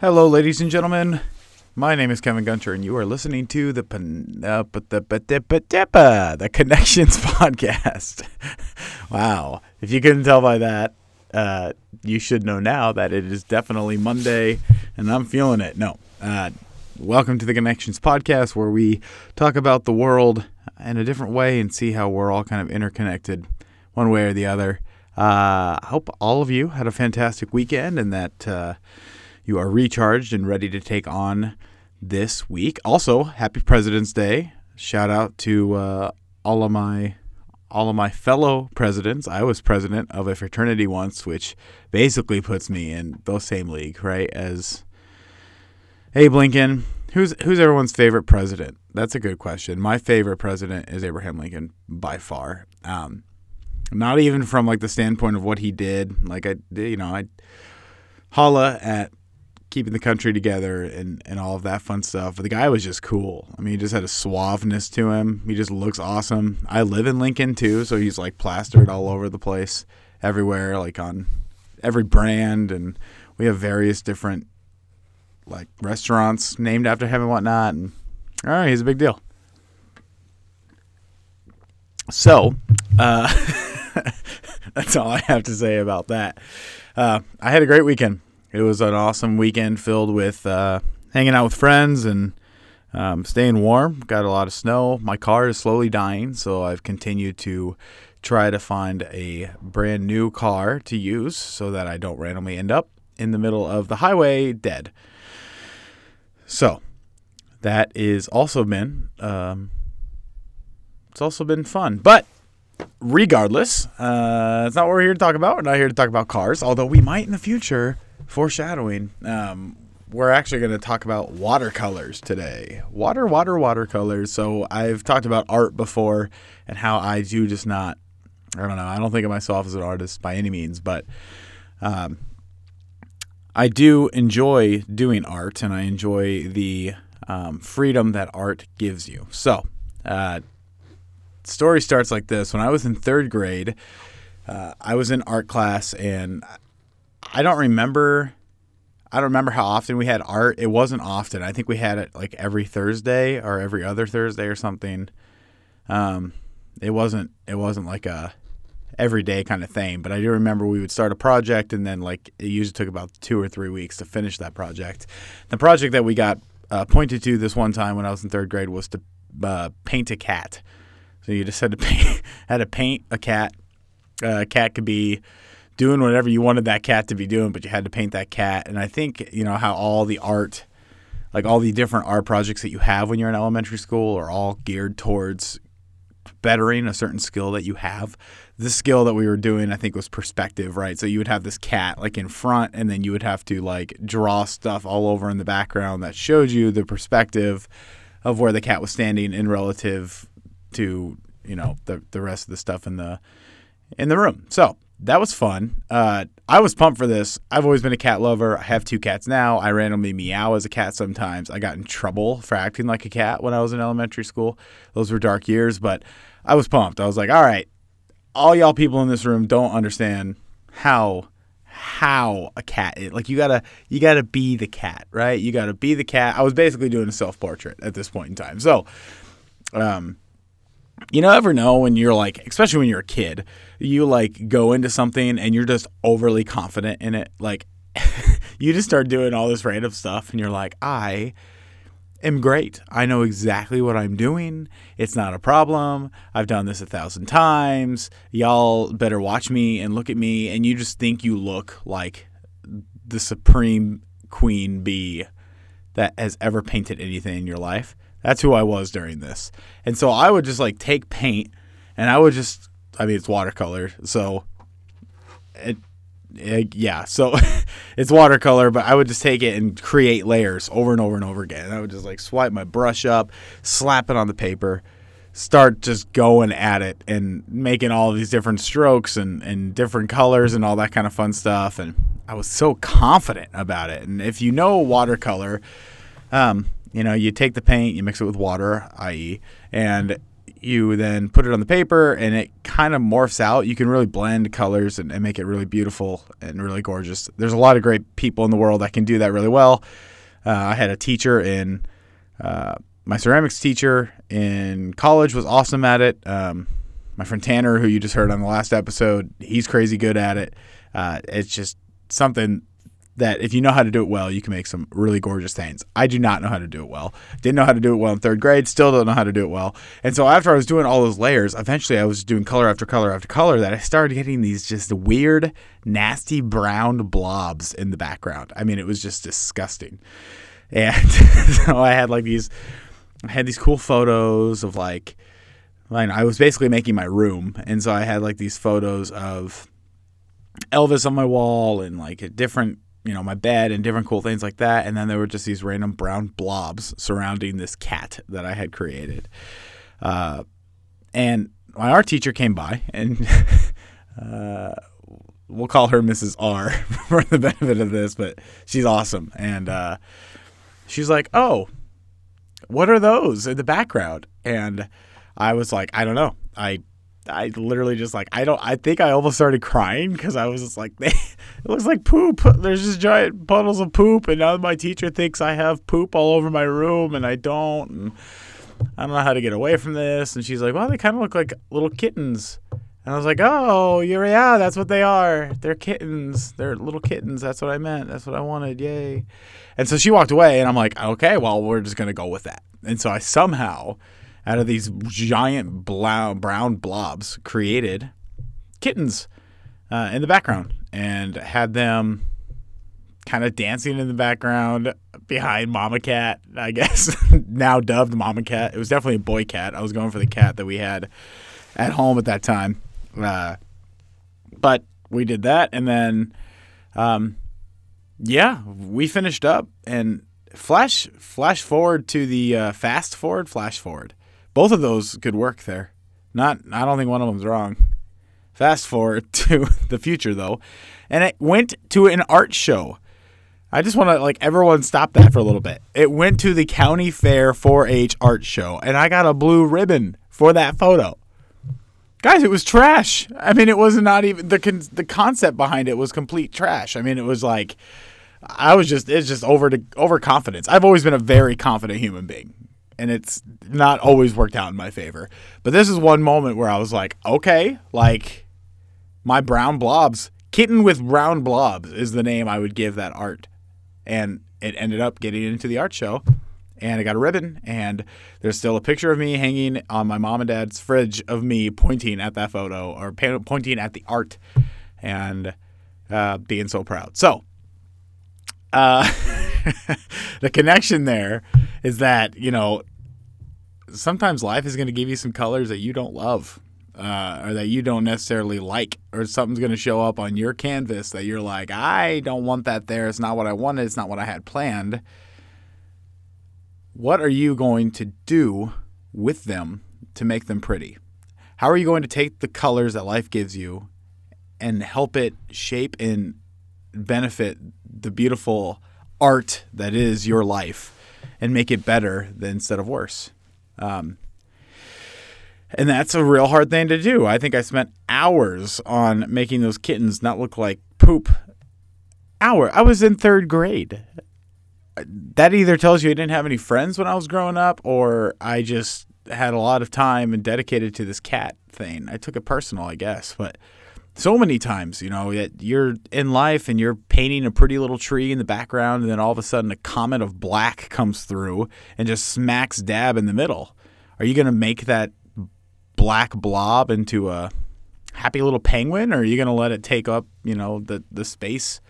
Hello, ladies and gentlemen. My name is Kevin Gunter, and you are listening to the uh, the the Connections podcast. wow! If you couldn't tell by that, uh, you should know now that it is definitely Monday, and I'm feeling it. No, uh, welcome to the Connections podcast, where we talk about the world in a different way and see how we're all kind of interconnected, one way or the other. Uh, I hope all of you had a fantastic weekend, and that uh, you are recharged and ready to take on this week. Also, happy President's Day. Shout out to all of my all of my fellow presidents. I was president of a fraternity once, which basically puts me in the same league, right? As Abe Lincoln. Who's who's everyone's favorite president? That's a good question. My favorite president is Abraham Lincoln by far. Um, not even from like the standpoint of what he did. Like I, you know, I holla at keeping the country together and, and all of that fun stuff. But the guy was just cool. I mean, he just had a suaveness to him. He just looks awesome. I live in Lincoln too, so he's like plastered all over the place, everywhere, like on every brand. And we have various different like restaurants named after him and whatnot. And all right, he's a big deal. So, uh, that's all I have to say about that. Uh, I had a great weekend it was an awesome weekend filled with uh, hanging out with friends and um, staying warm. Got a lot of snow. My car is slowly dying, so I've continued to try to find a brand new car to use so that I don't randomly end up in the middle of the highway dead. So that is also been um, it's also been fun, but regardless, uh, it's not what we're here to talk about. We're not here to talk about cars, although we might in the future foreshadowing. Um, we're actually going to talk about watercolors today. Water, water, watercolors. So I've talked about art before and how I do just not. I don't know. I don't think of myself as an artist by any means, but um, I do enjoy doing art, and I enjoy the um, freedom that art gives you. So, uh, story starts like this: When I was in third grade, uh, I was in art class, and I don't remember. I don't remember how often we had art. It wasn't often. I think we had it like every Thursday or every other Thursday or something. Um, it wasn't. It wasn't like a everyday kind of thing. But I do remember we would start a project and then like it usually took about two or three weeks to finish that project. The project that we got uh, pointed to this one time when I was in third grade was to uh, paint a cat. So you just had to paint had to paint a cat. Uh, a cat could be doing whatever you wanted that cat to be doing, but you had to paint that cat. And I think, you know, how all the art, like all the different art projects that you have when you're in elementary school are all geared towards bettering a certain skill that you have. The skill that we were doing, I think, was perspective, right? So you would have this cat like in front, and then you would have to like draw stuff all over in the background that showed you the perspective of where the cat was standing in relative to, you know, the the rest of the stuff in the in the room. So that was fun. Uh, I was pumped for this. I've always been a cat lover. I have two cats now. I randomly meow as a cat sometimes. I got in trouble for acting like a cat when I was in elementary school. Those were dark years, but I was pumped. I was like, all right, all y'all people in this room don't understand how how a cat is. Like you gotta you gotta be the cat, right? You gotta be the cat. I was basically doing a self portrait at this point in time. So um you never know when you're like, especially when you're a kid, you like go into something and you're just overly confident in it. Like, you just start doing all this random stuff and you're like, I am great. I know exactly what I'm doing. It's not a problem. I've done this a thousand times. Y'all better watch me and look at me. And you just think you look like the supreme queen bee that has ever painted anything in your life. That's who I was during this. And so I would just like take paint and I would just, I mean, it's watercolor. So it, it yeah. So it's watercolor, but I would just take it and create layers over and over and over again. And I would just like swipe my brush up, slap it on the paper, start just going at it and making all these different strokes and, and different colors and all that kind of fun stuff. And I was so confident about it. And if you know watercolor, um, you know, you take the paint, you mix it with water, i.e., and you then put it on the paper and it kind of morphs out. You can really blend colors and, and, make it really beautiful and really gorgeous. There's a lot of great people in the world that can do that really well. Uh, I had a teacher in uh, my ceramics teacher in college was awesome at it. Um, my friend Tanner, who you just heard on the last episode, he's crazy good at it. Uh, it's just something that if you know how to do it well, you can make some really gorgeous things. I do not know how to do it well. Didn't know how to do it well in third grade. Still don't know how to do it well. And so after I was doing all those layers, eventually I was doing color after color after color that I started getting these just weird, nasty brown blobs in the background. I mean, it was just disgusting. And so I had like these, I had these cool photos of like, I was basically making my room, and so I had like these photos of Elvis on my wall and like different you know my bed and different cool things like that. And then there were just these random brown blobs surrounding this cat that i had created. Uh, and my art teacher came by and uh, we'll call her mrs r for the benefit of this but she's awesome. And uh, she's like oh what are those in the background? And i was like i don't know. I I literally just like I don't I think I almost started crying because I was just like it looks like poop. There's just giant puddles of poop, and now my teacher thinks I have poop all over my room, and I don't. And I don't know how to get away from this. And she's like, well, they kind of look like little kittens. And I was like, oh, yeah, that's what they are. They're kittens. They're little kittens. That's what I meant. That's what I wanted. Yay. And so she walked away, and I'm like, okay, well, we're just going to go with that. And so I somehow out of these giant brown blobs created kittens uh, in the background and had them kind of dancing in the background behind Mama Cat, I guess, now dubbed Mama Cat. It was definitely a boy cat. I was going for the cat that we had at home at that time. Uh, but we did that. And then, um, yeah, we finished up and flash flash forward to the uh, fast forward, flash forward. Both of those could work there. Not, I don't think one of them's wrong. Fast forward to the future though, and it went to an art show. I just want to like everyone stop that for a little bit. It went to the county fair 4-H art show, and I got a blue ribbon for that photo. Guys, it was trash. I mean, it was not even the con- the concept behind it was complete trash. I mean, it was like I was just it's just over to overconfidence. I've always been a very confident human being and it's not always worked out in my favor. But this is one moment where I was like, okay, like my brown blobs, kitten with brown blobs is the name I would give that art. And it ended up getting into the art show. And I got a ribbon, and there's still a picture of me hanging on my mom and dad's fridge of me pointing at that photo or pointing at the art and uh, being so proud. So, uh, the connection there is that, you know, sometimes life is going to give you some colors that you don't love uh, or that you don't necessarily like, or something's going to show up on your canvas that you're like, I don't want that there. It's not what I wanted. It's not what I had planned. What are you going to do with them to make them pretty? How are you going to take the colors that life gives you and help it shape and benefit the beautiful art that is your life and make it better instead of worse? Um, and that's a real hard thing to do. I think I spent hours on making those kittens not look like poop. Hour. I was in third grade. That either tells you I didn't have any friends when I was growing up, or I just had a lot of time and dedicated to this cat thing. I took it personal, I guess, but so many times, you know, that you're in life and you're painting a pretty little tree in the background, and then all of a sudden a comet of black comes through and just smacks dab in the middle. Are you going to make that black blob into a happy little penguin, or are you going to let it take up, you know, the, the space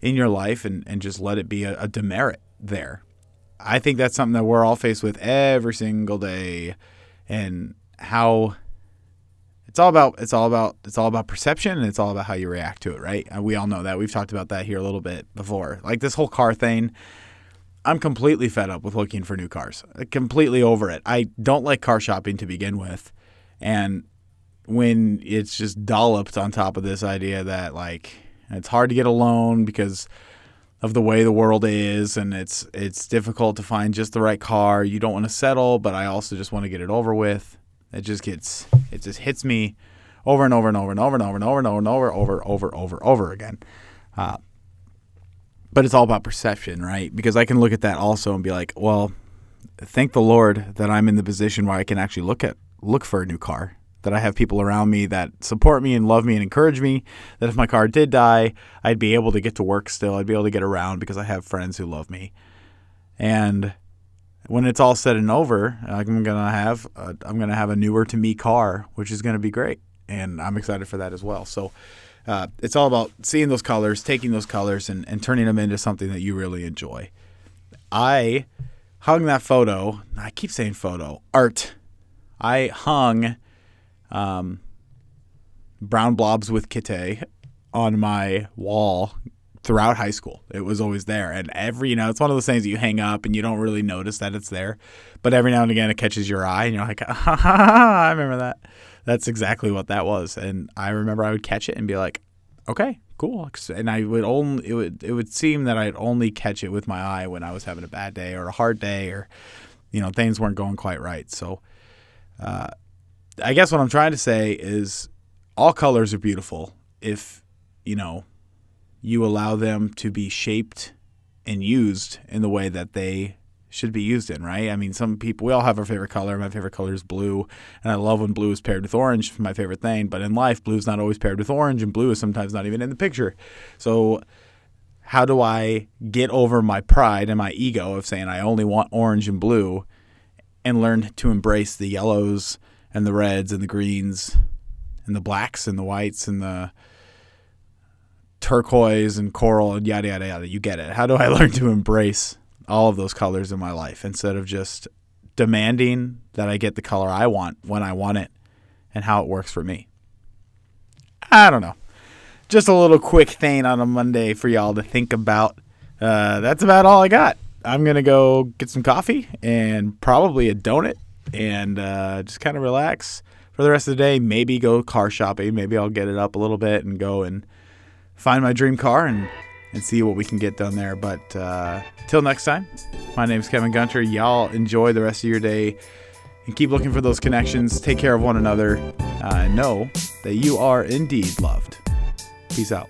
in your life and, and just let it be a, a demerit there? I think that's something that we're all faced with every single day, and how it's all about it's all about it's all about perception and it's all about how you react to it, right? We all know that. We've talked about that here a little bit before. Like this whole car thing, I'm completely fed up with looking for new cars. Completely over it. I don't like car shopping to begin with. And when it's just dolloped on top of this idea that like it's hard to get a loan because of the way the world is and it's it's difficult to find just the right car. You don't want to settle, but I also just want to get it over with. It just gets it just hits me over and over and over and over and over and over and over and over over over over over again. Uh, but it's all about perception, right? Because I can look at that also and be like, well, thank the Lord that I'm in the position where I can actually look at look for a new car. That I have people around me that support me and love me and encourage me. That if my car did die, I'd be able to get to work still. I'd be able to get around because I have friends who love me. And when it's all said and over, I'm gonna have a, I'm gonna have a newer to me car, which is gonna be great, and I'm excited for that as well. So. Uh, it's all about seeing those colors, taking those colors, and, and turning them into something that you really enjoy. I hung that photo. I keep saying photo art. I hung um, brown blobs with Kite on my wall throughout high school. It was always there, and every you know it's one of those things you hang up and you don't really notice that it's there, but every now and again it catches your eye, and you're like, ha, I remember that. That's exactly what that was, and I remember I would catch it and be like, okay, cool. And I would only it would it would seem that I'd only catch it with my eye when I was having a bad day or a hard day or you know things weren't going quite right. So uh, I guess what I'm trying to say is all colors are beautiful if you know you allow them to be shaped and used in the way that they should be used in, right? I mean, some people, we all have our favorite color. My favorite color is blue, and I love when blue is paired with orange. My favorite thing. But in life, blue is not always paired with orange, and blue is sometimes not even in the picture. So, how do I get over my pride and my ego of saying I only want orange and blue and learn to embrace the yellows and the reds and the greens and the blacks and the whites and the turquoise and coral and yada yada yada. You get it. How do I learn to embrace all of those colors in my life instead of just demanding that I get the color I want when I want it and how it works for me. I don't know. Just a little quick thing on a Monday for y'all to think about. Uh, that's about all I got. I'm to go get some coffee and probably a donut and uh, just kind of relax for the rest of the day. Maybe go car shopping. Maybe I'll get it up a little bit and go and find my dream car and and see what we can get done there. But uh, till next time, my name is Kevin Gunter. Y'all enjoy the rest of your day and keep looking for those connections. Take care of one another. Uh, know that you are indeed loved. Peace out.